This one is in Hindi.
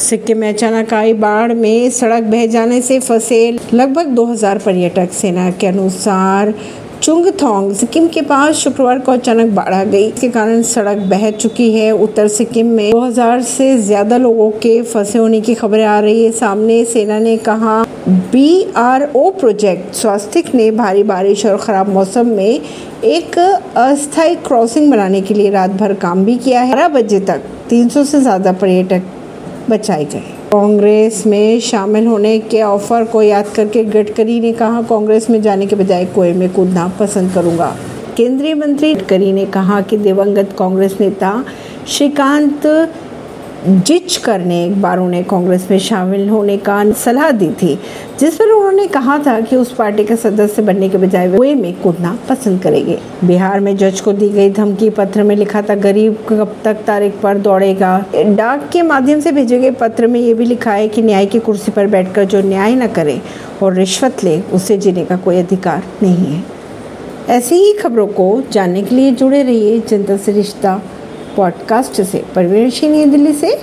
सिक्किम में अचानक आई बाढ़ में सड़क बह जाने से फंसे लगभग 2000 पर्यटक सेना के अनुसार चुंगथोंग, सिक्किम के पास शुक्रवार को अचानक बाढ़ आ गई। इसके कारण सड़क बह चुकी है। उत्तर सिक्किम में 2000 से ज़्यादा लोगों के फंसे होने की खबरें आ रही है। सामने सेना ने कहा बी आर ओ प्रोजेक्ट स्वास्थ्य ने भारी बारिश और खराब मौसम में एक अस्थायी क्रॉसिंग बनाने के लिए रात भर काम भी किया है। बारह बजे तक 300 से ज़्यादा पर्यटक बचाए गए कांग्रेस में शामिल होने के ऑफ़र को याद करके गडकरी ने कहा, कांग्रेस में जाने के बजाय कुएँ में कूदना पसंद करूँगा। केंद्रीय मंत्री गडकरी ने कहा कि दिवंगत कांग्रेस नेता श्रीकांत जिचकर ने एक बार उन्हें कांग्रेस में शामिल होने का सलाह दी थी, जिस पर उन्होंने कहा था कि उस पार्टी का सदस्य बनने के बजाय वे में कूदना पसंद करेंगे। बिहार में जज को दी गई धमकी पत्र में लिखा था, गरीब कब तक तारीख पर दौड़ेगा? डाक के माध्यम से भेजे गए पत्र में ये भी लिखा है कि न्याय की कुर्सी पर बैठकर जो न्याय न करे और रिश्वत ले, उसे जीने का कोई अधिकार नहीं है। ऐसी ही खबरों को जानने के लिए जुड़े रहिए जनता से रिश्ता पॉडकास्ट से परवीन दिल्ली से।